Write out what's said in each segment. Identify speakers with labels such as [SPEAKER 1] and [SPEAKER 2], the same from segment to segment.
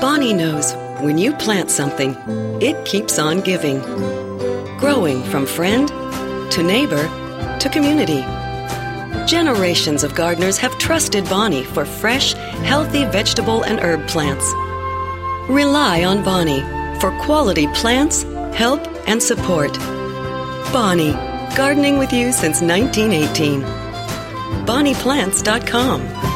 [SPEAKER 1] Bonnie knows when you plant something, it keeps on giving. Growing from friend to neighbor to community. Generations of gardeners have trusted Bonnie for fresh, healthy vegetable and herb plants. Rely on Bonnie for quality plants, help, and support. Bonnie, gardening with you since 1918. BonniePlants.com.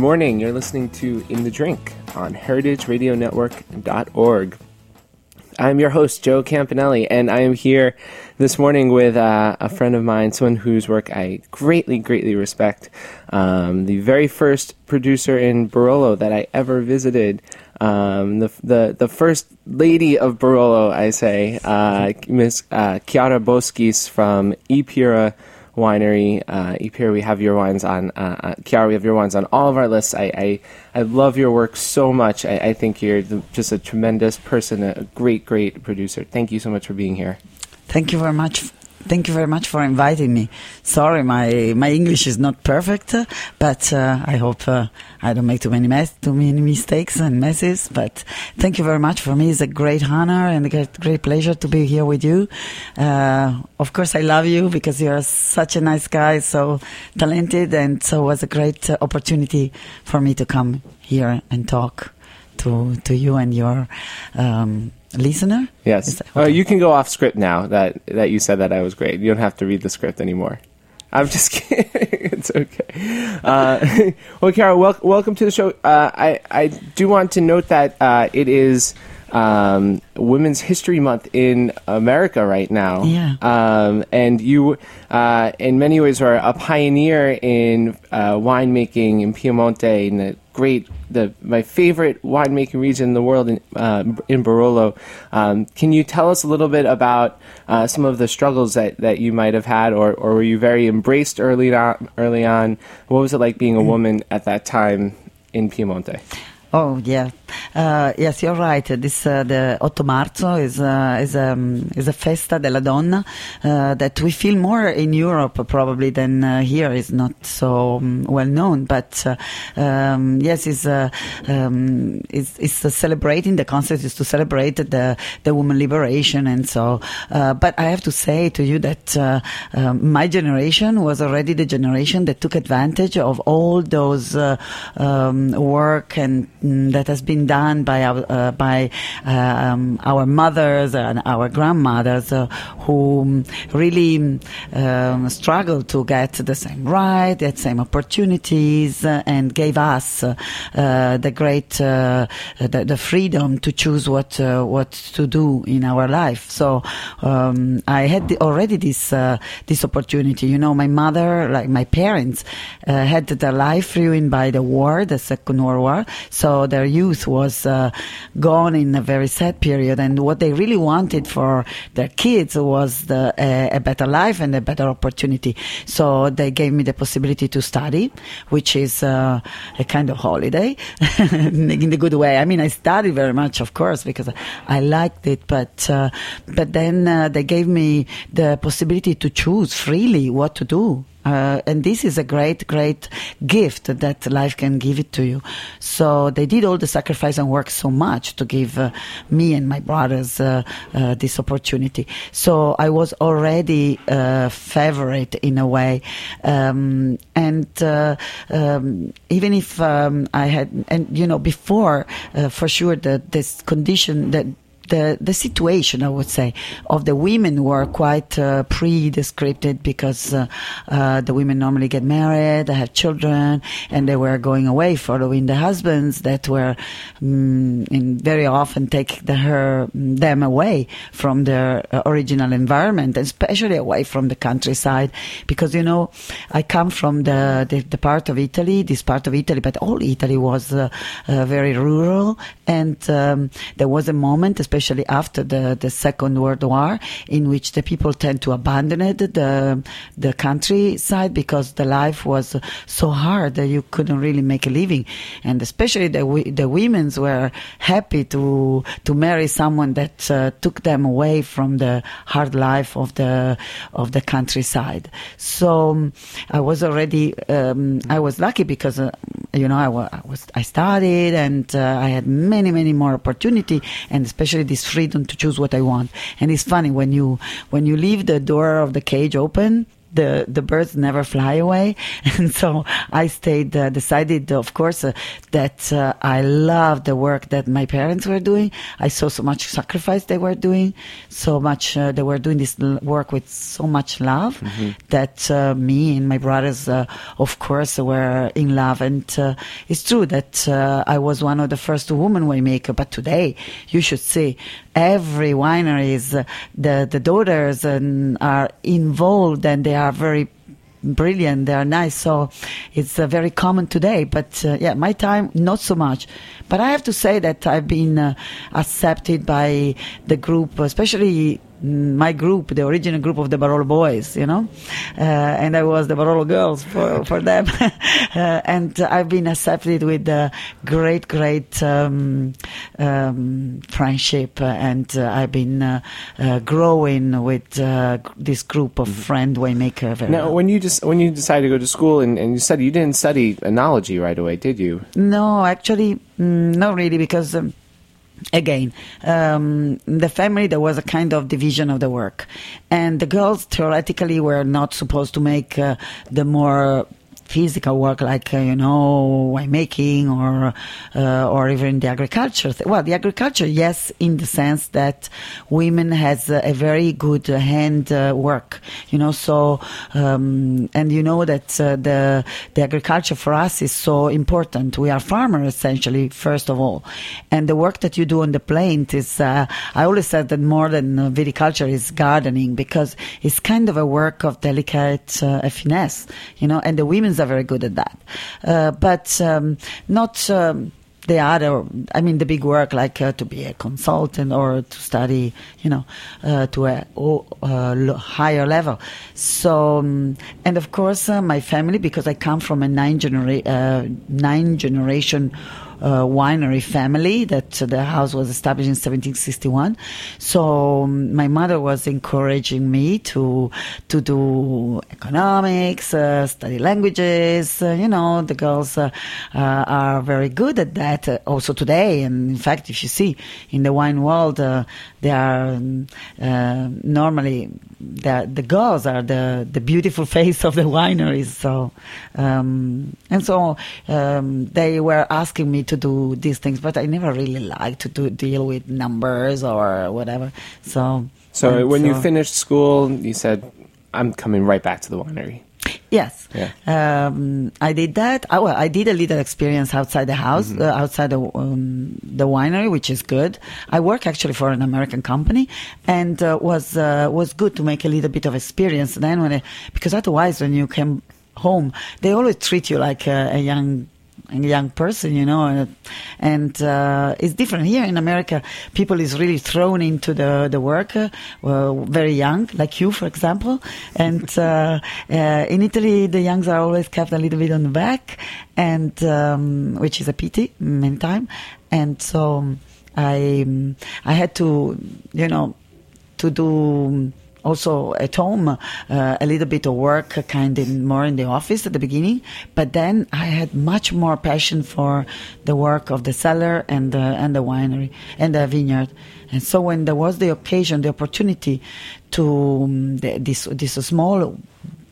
[SPEAKER 2] Morning. You're listening to In the Drink on heritageradionetwork.org. I'm your host, Joe Campanale, and I am here this morning with uh, a friend of mine, someone whose work I greatly, greatly respect. Um, the very first producer in Barolo that I ever visited. Um, the, the the first lady of Barolo, I say, uh, Miss uh, Chiara Boschis from Epira Winery. Uh, Epira, we have your wines on. Uh, uh, Chiara, we have your wines on all of our lists. I I, I love your work so much. I, I think you're the, just a tremendous person, a great, great producer. Thank you so much for being here.
[SPEAKER 3] Thank you very much. Thank you very much for inviting me. Sorry, my, my English is not perfect, but uh, I hope uh, I don't make too many mess, too many mistakes and messes. But thank you very much. For me, it's a great honor and a great, great pleasure to be here with you. Uh, of course, I love you because you're such a nice guy, so talented, and so it was a great uh, opportunity for me to come here and talk to to you and your. Um, listener?
[SPEAKER 2] Yes. Oh, you can go off script now that that you said that I was great. You don't have to read the script anymore. I'm just kidding. it's okay. Uh, well, Carol, wel- welcome to the show. Uh, I I do want to note that uh, it is um, Women's History Month in America right now.
[SPEAKER 3] Yeah.
[SPEAKER 2] Um, and you, uh, in many ways, are a pioneer in uh, winemaking in Piemonte, in the great, the my favorite winemaking region in the world, in, uh, in Barolo. Um, can you tell us a little bit about uh, some of the struggles that, that you might have had, or, or were you very embraced early on? Early on, what was it like being a woman at that time in Piemonte?
[SPEAKER 3] Oh yeah, uh, yes, you're right. This uh, the 8 Marzo is uh, is um, is a festa della donna uh, that we feel more in Europe probably than uh, here. is not so um, well known, but uh, um, yes, is um, is is celebrating. The concept is to celebrate the the woman liberation, and so. But I have to say to you that my generation was already the generation that took advantage of all those um, work and that has been done by our uh, by um, our mothers and our grandmothers uh, who um, really um, struggled to get the same right, the same opportunities, uh, and gave us uh, uh, the great uh, the, the freedom to choose what uh, what to do in our life. So um, I had the, already this uh, this opportunity. You know, my mother, like my parents, uh, had their life ruined by the war, the Second World War. So their youth was uh, gone in a very sad period, and what they really wanted for their kids was the, uh, a better life and a better opportunity. So they gave me the possibility to study, which is uh, a kind of holiday in the good way. I mean, I studied very much, of course, because I liked it, but uh, but then uh, they gave me the possibility to choose freely what to do. Uh, and this is a great, great gift that life can give it to you. So they did all the sacrifice and work so much to give uh, me and my brothers uh, uh, this opportunity. So I was already a favorite in a way, um, and uh, um, even if um, I had, and you know, before uh, for sure that this condition that the the situation I would say of the women were quite uh, pre-descripted because uh, uh, the women normally get married, they have children, and they were going away following the husbands that were um, very often take the, her them away from their uh, original environment, especially away from the countryside, because you know I come from the the, the part of Italy, this part of Italy, but all Italy was uh, uh, very rural, and um, there was a moment, especially especially after the, the Second World War, in which the people tend to abandon it, the the countryside because the life was so hard that you couldn't really make a living, and especially the the women's were happy to to marry someone that uh, took them away from the hard life of the of the countryside. So um, I was already um, I was lucky because uh, you know I, was I studied and uh, I had many many more opportunity and especially this freedom to choose what I want. And it's funny when you when you leave the door of the cage open the the birds never fly away, and so I stayed. Uh, decided, of course, uh, that uh, I loved the work that my parents were doing. I saw so much sacrifice they were doing, so much uh, they were doing this work with so much love mm-hmm. that uh, me and my brothers, uh, of course, were in love. And it's true that I was one of the first women winemaker. But today, you should see every wineries, the the daughters are involved and they are very brilliant. They are nice. So it's uh, very common today. But uh, yeah, my time, not so much. But I have to say that I've been uh, accepted by the group, especially my group, the original group of the Barolo boys, you know, uh, and I was the Barolo girls for, for them. uh, and I've been accepted with a great, great um, um, friendship, and uh, I've been uh, uh, growing with uh, this group of mm-hmm. friend winemaker.
[SPEAKER 2] Now, well. when you just when you decided to go to school and, and you study, you didn't study enology right away, did you?
[SPEAKER 3] No, actually, mm, not really, because. Um, again, um, the family, there was a kind of division of the work. And the girls theoretically were not supposed to make uh, the more physical work like uh, you know winemaking or uh, or even the agriculture. Well, the agriculture, yes, in the sense that women has a very good hand uh, work. You know, so um, and you know that uh, the the agriculture for us is so important. We are farmers essentially first of all, and the work that you do on the plant is. Uh, I always said that more than viticulture is gardening because it's kind of a work of delicate uh, finesse. You know, and the women's are very good at that. Uh, but um, not. Um, the other, I mean, the big work like uh, to be a consultant or to study, you know, uh, to a uh, higher level. So, um, and of course, uh, my family, because I come from a nine, genera- uh, nine generation winery family that the house was established in 1761. So um, my mother was encouraging me to to do economics, uh, study languages. Uh, you know, the girls uh, uh, are very good at that uh, also today. And in fact, if you see in the wine world, they are um, normally the the girls are the the beautiful face of the wineries. So um, and so um, they were asking me to do these things, but I never really liked to do, deal with numbers or whatever. So
[SPEAKER 2] so when so, you finished school, you said, "I'm coming right back to the winery."
[SPEAKER 3] Yes, yeah. um, I did that. I, well, I did a little experience outside the house, mm-hmm. uh, outside the um, the winery, which is good. I work actually for an American company, and uh, was uh, was good to make a little bit of experience. Then when I, because otherwise, when you came home, they always treat you like a, a young a young person, you know, and uh, it's different here in America. People is really thrown into the the work uh, very young, like you, for example, and uh, uh, in Italy the youngs are always kept a little bit on the back, and um, which is a pity many time, and so I I had to you know to do also at home, uh, a little bit of work, kind of more in the office at the beginning. But then I had much more passion for the work of the cellar and the, and the winery and the vineyard. And so when there was the occasion, the opportunity to um, the, this this small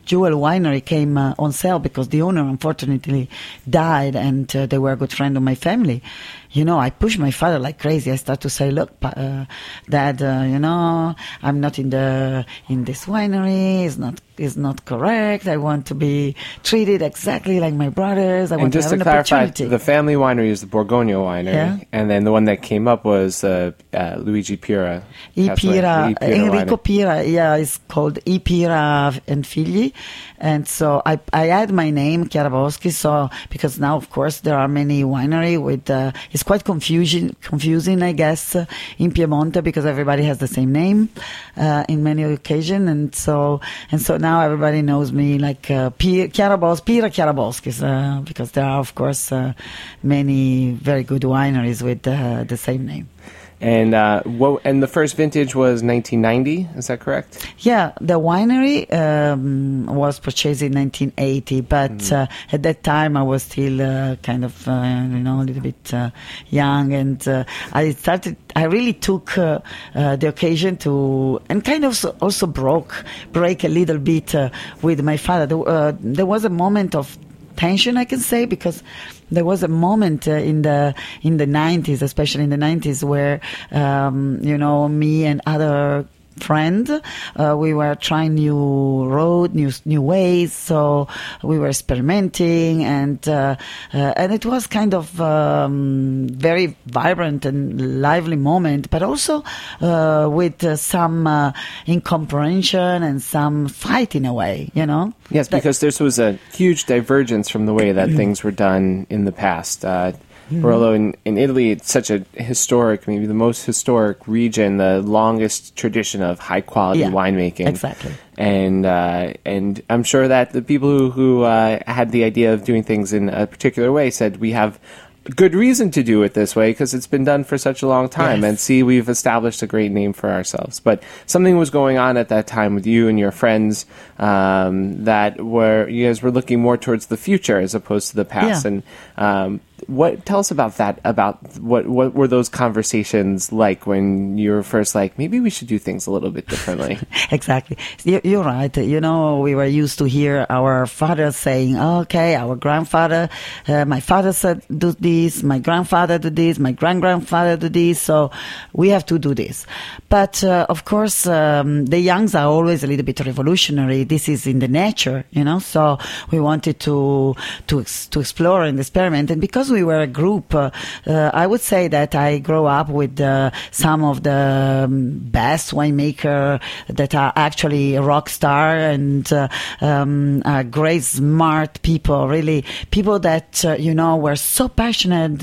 [SPEAKER 3] Jewel Winery came uh, on sale because the owner unfortunately died, and uh, they were a good friend of my family you know, I push my father like crazy. I start to say, "Look, uh, Dad, uh, you know, I'm not in the in this winery. It's not is not correct. I want to be treated exactly like my brothers. I
[SPEAKER 2] and
[SPEAKER 3] want
[SPEAKER 2] just
[SPEAKER 3] to,
[SPEAKER 2] to clarify, the family winery is the Borgogno winery,
[SPEAKER 3] yeah.
[SPEAKER 2] and then the one that came up was uh, uh, Luigi Pira.
[SPEAKER 3] I Pira, Enrico winery. Pira, yeah, it's called I Pira and Figli, and so I I add my name Chiara Boschis, so because now of course there are many winery with uh, it's quite confusing, confusing, I guess, uh, in Piemonte because everybody has the same name uh, in many occasions, and so and so now everybody knows me like uh, Pira Chiara uh, because there are of course uh, many very good wineries with uh, the same name.
[SPEAKER 2] And uh, what? And the first vintage was 1990. Is that correct?
[SPEAKER 3] Yeah, the winery um, was purchased in 1980, but uh, at that time I was still uh, kind of, uh, you know, a little bit uh, young, and uh, I started. I really took uh, uh, the occasion to, and kind of also broke, break a little bit uh, with my father. There, uh, there was a moment of tension, I can say, because there was a moment uh, in the in the 90s, especially in the 90s, where um, you know me and other friend. Uh, we were trying new road new new ways so we were experimenting and uh, uh, and it was kind of um, very vibrant and lively moment but also uh, with uh, some uh, incomprehension and some fight in a way you know?
[SPEAKER 2] Yes, because this was a huge divergence from the way that things were done in the past. Uh, Barolo in, in Italy, it's such a historic, maybe the most historic region, the longest tradition of high quality
[SPEAKER 3] Yeah,
[SPEAKER 2] winemaking.
[SPEAKER 3] exactly.
[SPEAKER 2] And uh, and I'm sure that the people who, who uh, had the idea of doing things in a particular way said we have good reason to do it this way because it's been done for such a long time.
[SPEAKER 3] Yes.
[SPEAKER 2] And see, we've established a great name for ourselves. But something was going on at that time with you and your friends um, that were you guys were looking more towards the future as opposed to the past.
[SPEAKER 3] Yeah.
[SPEAKER 2] And um, what tell us about that? About what what were those conversations like when you were first like maybe we should do things a little bit differently?
[SPEAKER 3] exactly. You- You're right. You know, we were used to hear our father saying, "Okay, our grandfather, uh, my father said do this, my grandfather do this, my grand grandfather do this, so we have to do this." But uh, of course, um, the youngs are always a little bit revolutionary. This is in the nature, you know. So we wanted to to to explore and experiment, and because we were a group, uh, uh, I would say that I grow up with uh, some of the um, best winemaker that are actually rock star and uh, um, uh, great, smart people. Really, people that you know were so passionate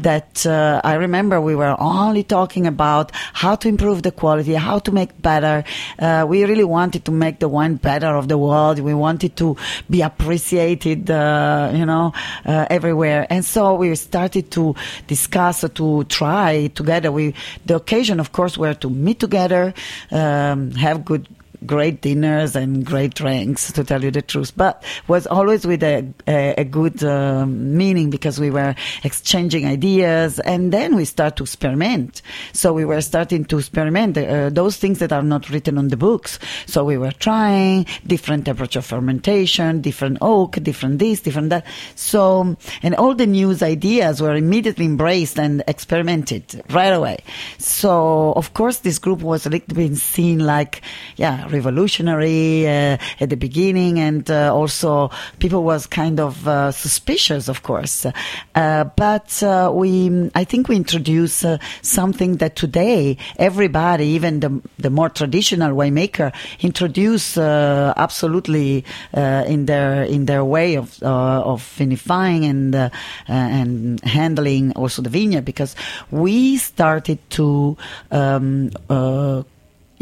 [SPEAKER 3] that I remember we were only talking about how to improve the quality, how to make better. We really wanted to make the wine better of the world. We wanted to be appreciated, you know, everywhere. And so we started to discuss, to try together. We, the occasion, of course, were to meet together, um, have good great dinners and great drinks, to tell you the truth. But was always with a, a, a good um, meaning because we were exchanging ideas and then we start to experiment. So we were starting to experiment uh, those things that are not written on the books. So we were trying different temperature fermentation, different oak, different this, different that. So, and all the new ideas were immediately embraced and experimented right away. So, of course, this group was a little bit seen like, yeah, revolutionary uh, at the beginning, and uh, also people was kind of uh, suspicious, of course. Uh, but uh, we, I think, we introduce uh, something that today everybody, even the the more traditional winemaker, introduce absolutely in their in their way of of vinifying and and handling also the vineyard because we started to um,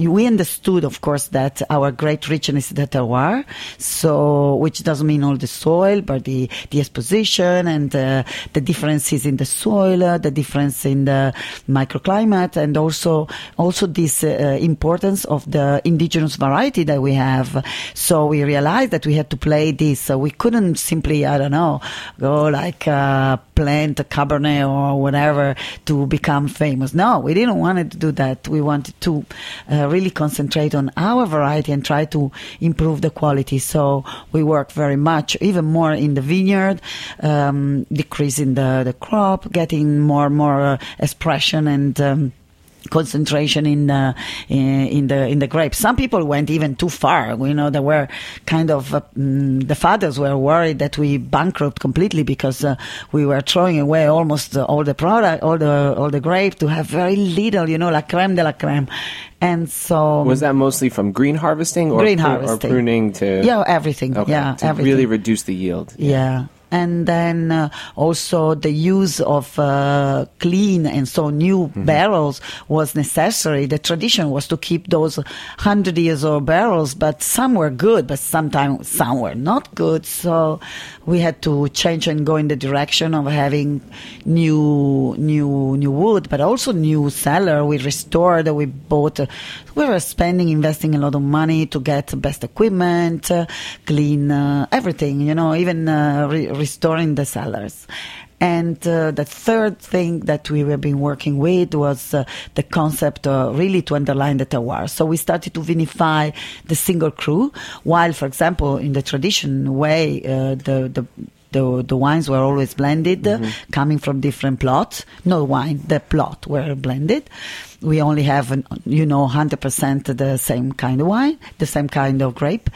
[SPEAKER 3] we understood, of course, that our great richness is the terroir, so which doesn't mean all the soil, but the the exposition and uh, the differences in the soil, uh, the difference in the microclimate, and also also this uh, importance of the indigenous variety that we have. So we realized that we had to play this. So we couldn't simply, I don't know, go like uh, plant a Cabernet or whatever to become famous. No, we didn't want to do that. We wanted to uh, really concentrate on our variety and try to improve the quality. So we work very much, even more in the vineyard, um, decreasing the, the crop, getting more more uh, expression and. Um, concentration in the in, in the in the grapes. Some people went even too far. You know, there were kind of uh, mm, the fathers were worried that we bankrupt completely because uh, we were throwing away almost uh, all the product, all the all the grape to have very little. You know, la creme de la creme. And so
[SPEAKER 2] Was that mostly from green harvesting or,
[SPEAKER 3] Green
[SPEAKER 2] pru-
[SPEAKER 3] harvesting.
[SPEAKER 2] or pruning to
[SPEAKER 3] yeah, everything.
[SPEAKER 2] Okay,
[SPEAKER 3] yeah,
[SPEAKER 2] to
[SPEAKER 3] everything.
[SPEAKER 2] really reduce the yield?
[SPEAKER 3] yeah. And then uh, also the use of uh, clean and so new mm-hmm. barrels was necessary. The tradition was to keep those hundred years old barrels, but some were good, but sometimes some were not good. So we had to change and go in the direction of having new, new, new wood, but also new cellar. We restored. We bought. we were spending, investing a lot of money to get best equipment, uh, clean uh, everything. You know, even uh, re- restoring the cellars. And uh, the third thing that we have been working with was uh, the concept uh, really to underline the terroir. So we started to vinify the single cru, while, for example, in the tradition way, uh, the, the the, the wines were always blended, mm-hmm. coming from different plots. No wine, the plot were blended we only have, you know, 100% the same kind of wine, the same kind of grape.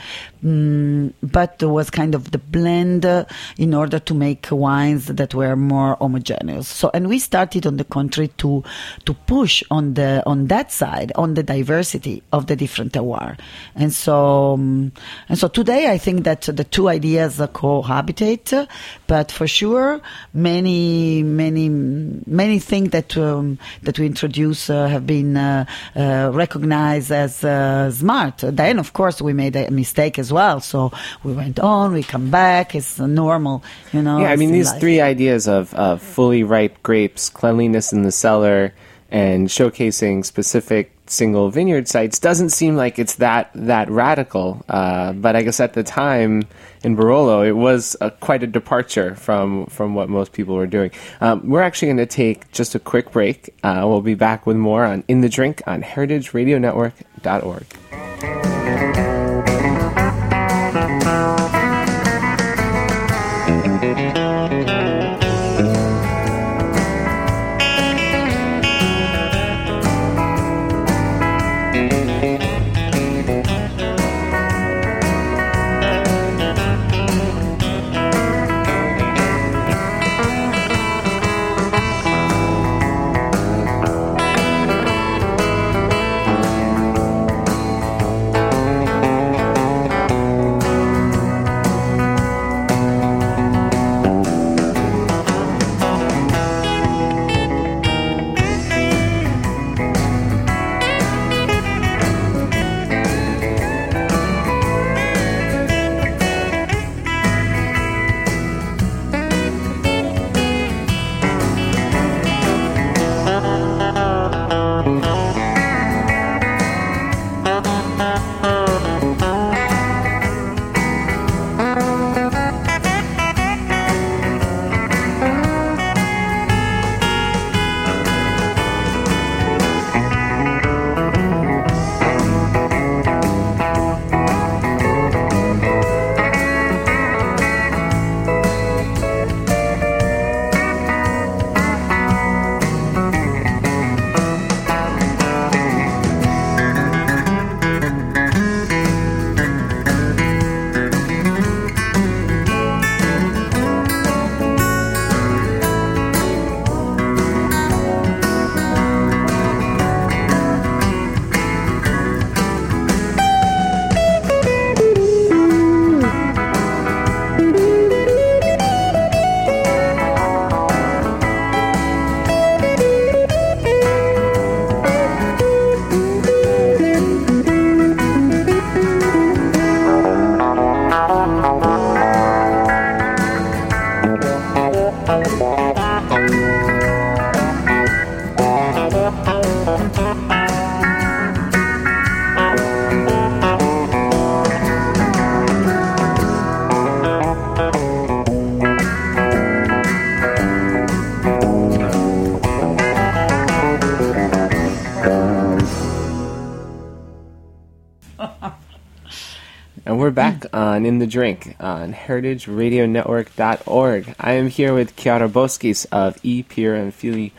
[SPEAKER 3] Mm, but there was kind of the blend uh, in order to make wines that were more homogeneous. So, and we started on the country to, to push on the, on that side, on the diversity of the different terroir. And so, um, and so today I think that the two ideas cohabitate, but for sure, many, many, many things that, um, that we introduce uh, have been uh, uh, recognized as uh, smart. Then, of course, we made a mistake as well. So we went on, we come back. It's normal, you know.
[SPEAKER 2] Yeah, I mean, these life. three ideas of, of fully ripe grapes, cleanliness in the cellar, and showcasing specific single vineyard sites doesn't seem like it's that that radical. Uh, but I guess at the time in Barolo, it was a, quite a departure from from what most people were doing. Um, we're actually going to take just a quick break. Uh, we'll be back with more on In the Drink on HeritageRadioNetwork.org. and we're back on In the Drink on heritageradionetwork.org. I am here with Chiara Boschis of E. Pira and Figli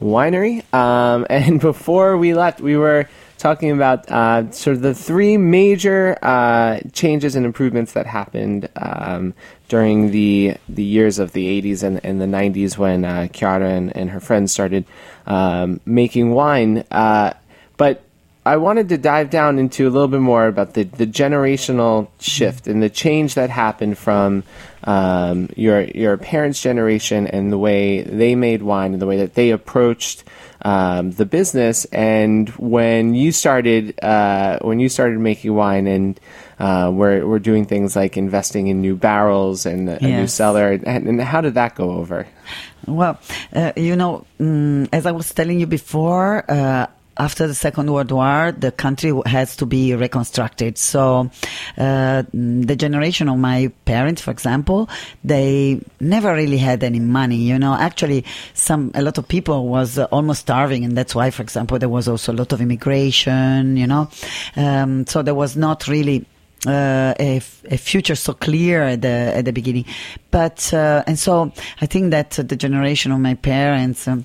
[SPEAKER 2] Winery. Um, and before we left, we were talking about uh, sort of the three major uh, changes and improvements that happened um, during the the years of the 80s and, and the 90s when uh, Chiara and, and her friends started um, making wine. Uh, I wanted to dive down into a little bit more about the, the generational shift and the change that happened from um, your your parents' generation and the way they made wine and the way that they approached um, the business. And when you started uh, when you started making wine and uh, we're we're doing things like investing in new barrels and a, a new cellar. And, and how did that go over?
[SPEAKER 3] Well, uh, you know, mm, as I was telling you before, uh, after the Second World War, the country has to be reconstructed. So, uh, the generation of my parents, for example, they never really had any money. You know, actually, some a lot of people was uh, almost starving, and that's why, for example, there was also a lot of immigration. You know, um, so there was not really uh, a, f- a future so clear at the at the beginning, but uh, and so I think that the generation of my parents. Um,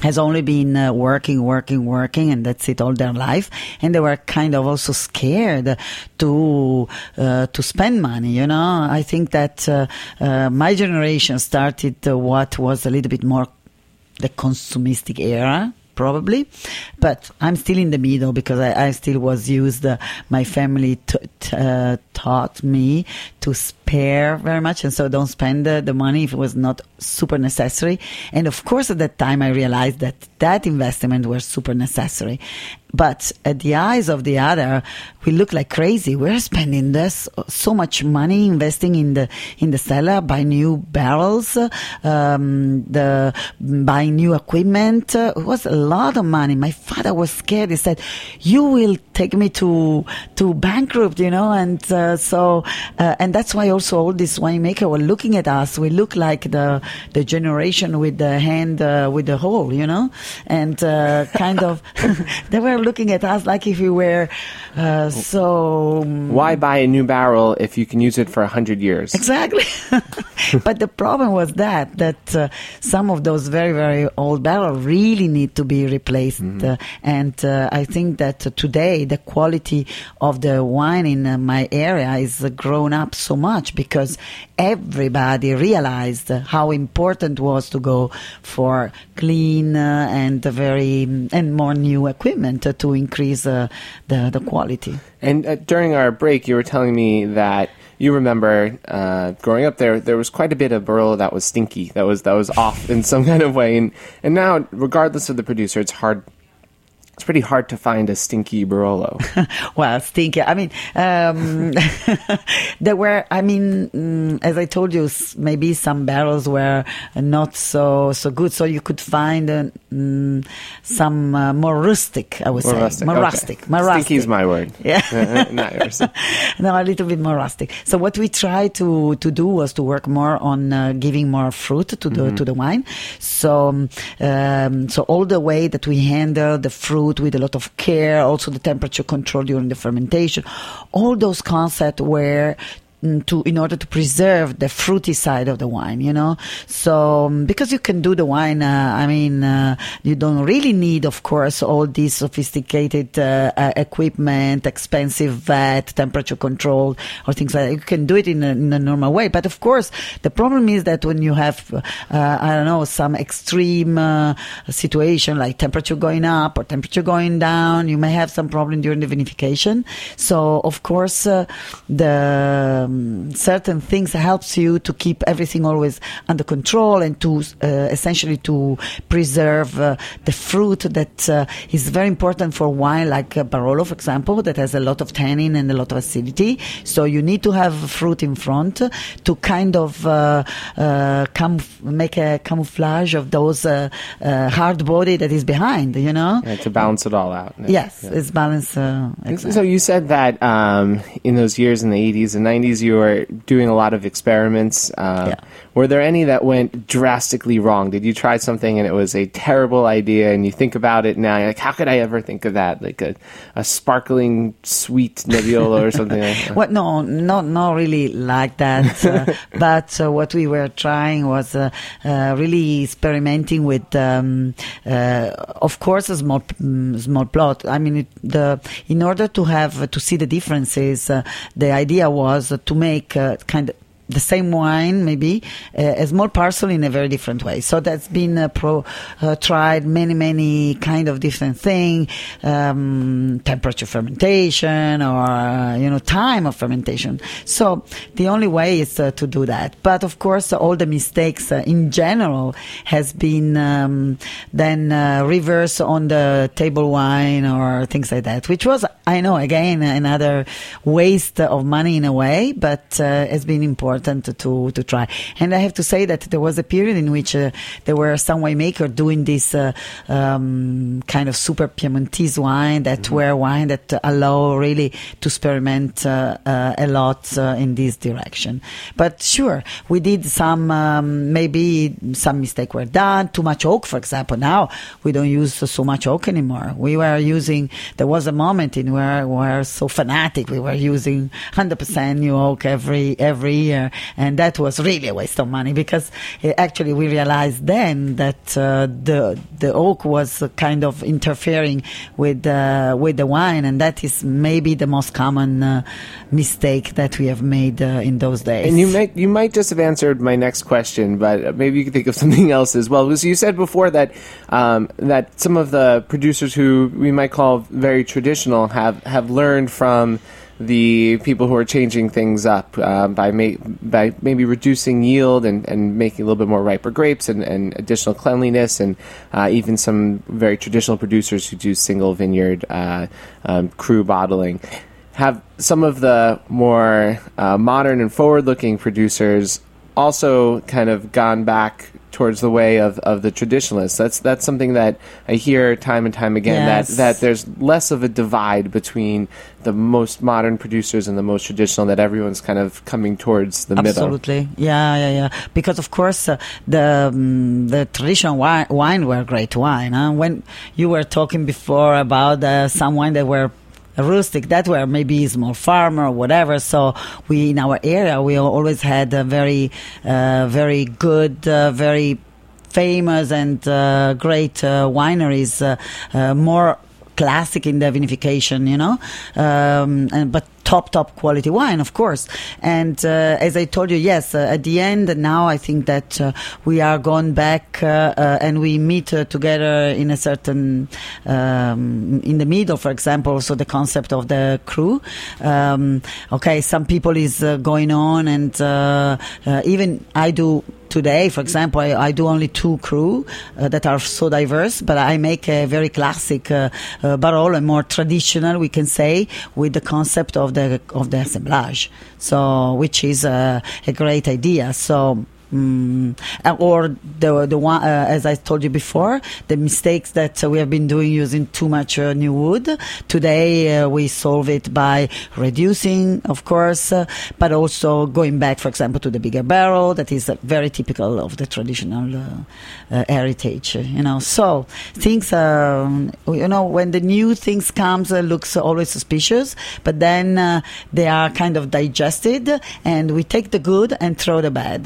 [SPEAKER 3] has only been uh, working, working, working, and that's it all their life. And they were kind of also scared to uh, to spend money. You know, I think that uh, uh, my generation started uh, what was a little bit more the consumistic era probably but i'm still in the middle because i, I still was used uh, my family t- t- uh, taught me to spare very much and so don't spend uh, the money if it was not super necessary. And of course at that time i realized that that investment was super necessary but at the eyes of the other we look like crazy. We're spending this so much money investing in the in the cellar buy new barrels um, the buying new equipment. Uh, it was a lot of money. My father was scared. He said you will take me to to bankrupt you know and uh, so uh, and that's why also all these winemaker were looking at us. We look like the the generation with the hand uh, with the hole you know and uh, kind of they were looking at us like if we were uh, so
[SPEAKER 2] Why buy a new barrel if you can use it for a hundred years?
[SPEAKER 3] Exactly. but the problem was that that uh, some of those very very old barrels really need to be replaced, uh, and uh, I think that today the quality of the wine in uh, my area is uh, grown up so much because everybody realized how important was to go for clean uh, and very and more new equipment to increase uh, the the quality.
[SPEAKER 2] And uh, during our break, you were telling me that you remember uh, growing up there. There was quite a bit of Barolo that was stinky, that was that was off in some kind of way. And and now, regardless of the producer, it's hard. It's pretty hard to find a stinky Barolo.
[SPEAKER 3] well, stinky. I mean, um, there were. I mean, mm, as I told you, maybe some barrels were not so so good. So you could find uh, some uh, more rustic. I would
[SPEAKER 2] More
[SPEAKER 3] say
[SPEAKER 2] rustic.
[SPEAKER 3] more
[SPEAKER 2] okay.
[SPEAKER 3] rustic. More
[SPEAKER 2] Stinky is my word.
[SPEAKER 3] Yeah.
[SPEAKER 2] Not yours.
[SPEAKER 3] no, a little bit more rustic. So what we tried to to do was to work more on uh, giving more fruit to the to the wine. So um, so all the way that we handle the fruit with a lot of care, also the temperature control during the fermentation, all those concepts were to in order to preserve the fruity side of the wine you know? So um, because you can do the wine uh, i mean uh, you don't really need of course all these sophisticated uh, uh, equipment expensive vat temperature control or things like that. You can do it in a, in a normal way. But of course the problem is that when you have uh, i don't know some extreme uh, situation like temperature going up or temperature going down you may have some problem during the vinification. So of course the um, certain things helps you to keep everything always under control and to uh, essentially to preserve uh, the fruit that uh, is very important for wine like uh, Barolo for example that has a lot of tannin and a lot of acidity so you need to have fruit in front to kind of uh, uh, camuf- make a camouflage of those uh, uh, hard body that is behind you know
[SPEAKER 2] Yeah, to balance it all out.
[SPEAKER 3] yes
[SPEAKER 2] Yeah.
[SPEAKER 3] it's balanced uh,
[SPEAKER 2] So you said that um, in those years in the 80s and 90s, you are doing a lot of experiments. Uh,
[SPEAKER 3] Yeah.
[SPEAKER 2] Were there any that went drastically wrong? Did you try something and it was a terrible idea, and you think about it now, you're like, how could I ever think of that? Like a, a sparkling sweet Nebbiolo or something like that?
[SPEAKER 3] Well, no, not not really like that. uh, but uh, what we were trying was uh, uh, really experimenting with, um, uh, of course, a small mm, small plot. I mean, it, the in order to have to see the differences, uh, the idea was to make uh, kind of the same wine, maybe uh, a small parcel in a very different way. So that's been uh, pro, uh, tried many, many kind of different thing, um, temperature fermentation or you know time of fermentation. So the only way is to do that. But of course, all the mistakes in general has been um, then reverse on the table wine or things like that, which was I know again another waste of money in a way, but has been important important to to try. And I have to say that there was a period in which uh, there were some winemakers doing this uh, um, kind of super Piemontese wine that mm-hmm. were wine that allow really to experiment uh, uh a lot uh, in this direction. But sure, we did some um, maybe some mistake were done. Too much oak, for example. Now we don't use so much oak anymore. We were using. There was a moment in where we were so fanatic. We were using 100% new oak every every year and that was really a waste of money because uh, actually we realized then that uh, the the oak was kind of interfering with uh, with the wine, and that is maybe the most common uh, mistake that we have made uh, in those days.
[SPEAKER 2] And you might you might just have answered my next question, but maybe you could think of something else as well. Because you said before that um, that some of the producers who we might call very traditional have have learned from the people who are changing things up uh, by by maybe reducing yield and, and making a little bit more riper grapes and, and additional cleanliness and uh, even some very traditional producers who do single vineyard uh, um, cru bottling. Have some of the more uh, modern and forward looking producers also kind of gone back towards the way of, of the traditionalists. That's that's something that I hear time and time again. Yes. That that there's less of a divide between the most modern producers and the most traditional. That everyone's kind of coming towards the
[SPEAKER 3] Absolutely. middle. Absolutely, yeah, yeah, yeah. Because of course uh, the um, the traditional wine, wine were great wine. Huh? When you were talking before about uh, some wine that were rustic. That were maybe small farmer or whatever. So we in our area we always had a very uh, very good uh, very famous and uh, great wineries more classic in the vinification you know? Um, and, but top top quality wine, of course. And uh, as I told you, yes, uh, at the end now I think that uh, we are going back and we meet together in a certain um, in the middle. For example, so the concept of the cru. Um, okay, some people is going on, and even I do today, for example, I, I, do only two cru uh, that are so diverse, but I make a very classic uh, uh, Barolo, a more traditional, we can say, with the concept of the of the assemblage. So, which is a, a great idea. So. Mm, or the the one uh, as I told you before, the mistakes that uh, we have been doing using too much uh, new wood. Today uh, we solve it by reducing, of course, uh, but also going back, for example, to the bigger barrel. That is very typical of the traditional uh, heritage. You know, so things, um, you know, when the new things comes, looks always suspicious, but then they are kind of digested, and we take the good and throw the bad.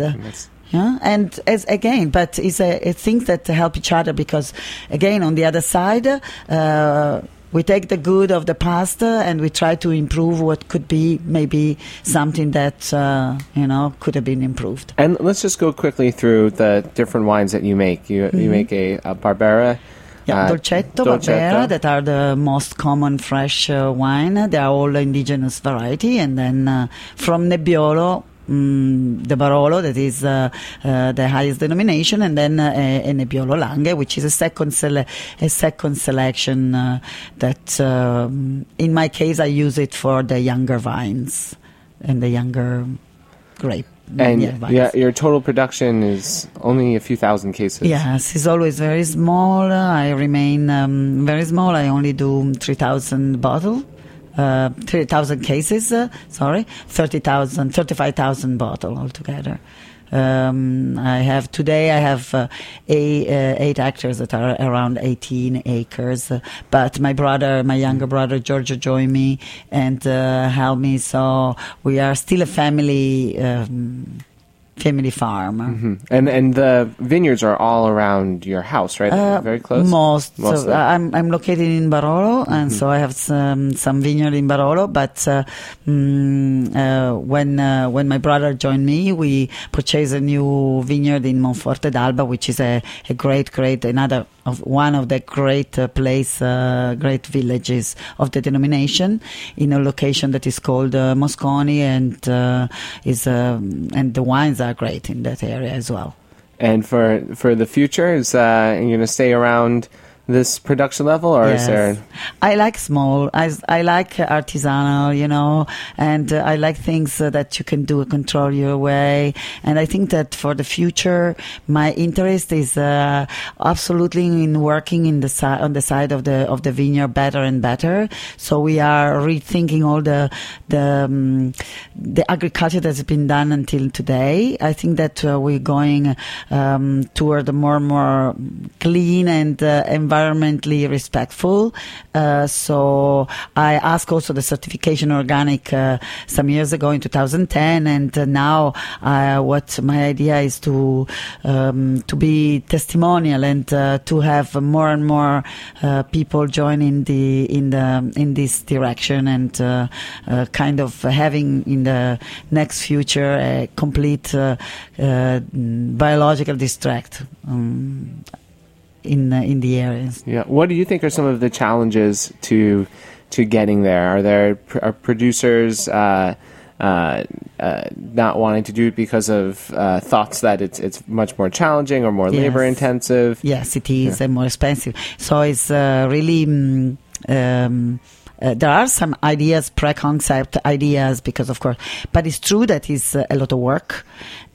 [SPEAKER 3] Yeah? And as again, but it's a, a things that help each other because again, on the other side, uh, we take the good of the past uh, and we try to improve what could be maybe something that uh, you know could have been improved.
[SPEAKER 2] And let's just go quickly through the different wines that you make. You mm-hmm. you make a, a Barbera.
[SPEAKER 3] Yeah, uh, Dolcetto, Dolcetto, Barbera, that are the most common fresh uh, wine. They are all indigenous variety, and then uh, from Nebbiolo Mm, the Barolo, that is uh, uh, the highest denomination, and then uh, a, Nebbiolo Langhe, which is a second sele- a second selection uh, that, um, in my case, I use it for the younger vines and the younger grape.
[SPEAKER 2] And yeah, yeah, your total production is only a few thousand cases.
[SPEAKER 3] Yes, it's always very small. I remain um, very small. I only do 3,000 bottles uh, 3,000 cases, uh, sorry, 30,000, 35,000 bottle altogether. Um, I have today. I have uh, eight, uh, eight hectares that are around 18 acres. Uh, but my brother, my younger brother Giorgio, joined me and uh, helped me. So we are still a family. Um, family farm.
[SPEAKER 2] Mm-hmm. And and the vineyards are all around your house, right?
[SPEAKER 3] Uh,
[SPEAKER 2] Very close.
[SPEAKER 3] Most.
[SPEAKER 2] Most
[SPEAKER 3] so I'm I'm located in Barolo, and
[SPEAKER 2] Mm-hmm.
[SPEAKER 3] so I have some some vineyard in Barolo. But uh, mm, uh, when uh, when my brother joined me, we purchased a new vineyard in Monforte d'Alba, which is a, a great, great another of one of the great uh, place, uh, great villages of the denomination, in a location that is called uh, Mosconi, and uh, is um, and the wines are great in that area as well.
[SPEAKER 2] And for for the future, is uh, you going to stay around this production level, or is there?
[SPEAKER 3] I like small. I, I like artisanal, you know, and uh, I like things uh, that you can do control your way. And I think that for the future, my interest is uh, absolutely in working in the side on the side of the of the vineyard better and better. So we are rethinking all the the um, the agriculture that's been done until today. I think that uh, we're going um, toward a more and more clean and uh, environmentally respectful. Uh, so I asked also the certification organic uh, some years ago in 2010, and uh, now uh, what my idea is to um, to be testimonial and uh, to have more and more people join in the in the in this direction and kind of having in the next future a complete biological district. Um, in in the areas.
[SPEAKER 2] Yeah. What do you think are some of the challenges to to getting there? Are there pr- are producers uh, uh, uh, not wanting to do it because of uh, thoughts that it's it's much more challenging or more
[SPEAKER 3] Yes.
[SPEAKER 2] labor intensive?
[SPEAKER 3] Yes, it is and more expensive. So it's uh, really. mm, um, uh, there are some ideas, pre-concept ideas, because of course, but it's true that it's a lot of work.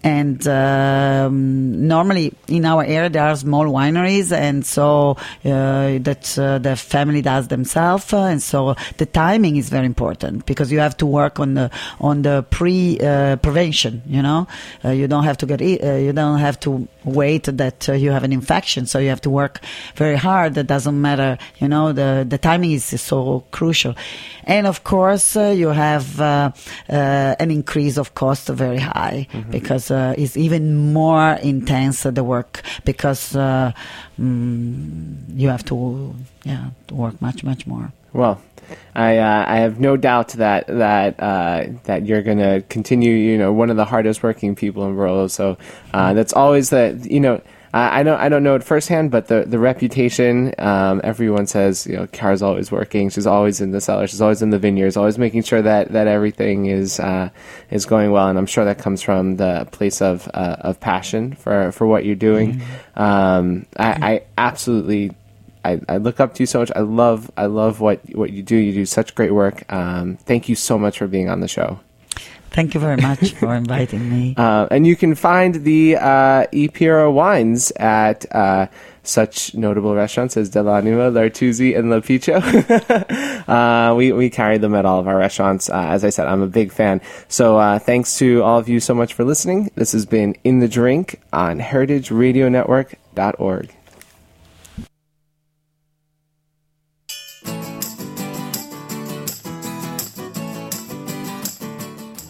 [SPEAKER 3] And um, normally in our area there are small wineries, and so uh, that uh, the family does themselves, uh, and so the timing is very important because you have to work on the on the pre prevention. You know, you don't have to get you don't have to wait that uh, you have an infection, so you have to work very hard. that doesn't matter. You know, the the timing is so crucial, and of course uh, you have uh, uh, an increase of cost very high because uh, it's even more intense uh, the work because uh, mm, you have to yeah to work much much more.
[SPEAKER 2] Well, I uh, I have no doubt that that uh, that you're going to continue. You know, one of the hardest working people in Barolo. So uh, that's always the you know. I I don't. I don't know it firsthand, but the the reputation. Um, everyone says, you know, Chiara's always working. She's always in the cellar. She's always in the vineyards. Always making sure that that everything is uh, is going well. And I'm sure that comes from the place of uh, of passion for for what you're doing. Um, I, I absolutely I, I look up to you so much. I love I love what what you do. You do such great work. Um, thank you so much for being on the show.
[SPEAKER 3] Thank you very much for inviting me.
[SPEAKER 2] Uh, and you can find the uh, E wines at uh, such notable restaurants as Dell'Anima, L'Artusi, and L'Apicio. uh, we, we carry them at all of our restaurants. Uh, as I said, I'm a big fan. So uh, thanks to all of you so much for listening. This has been In the Drink on heritageradionetwork.org.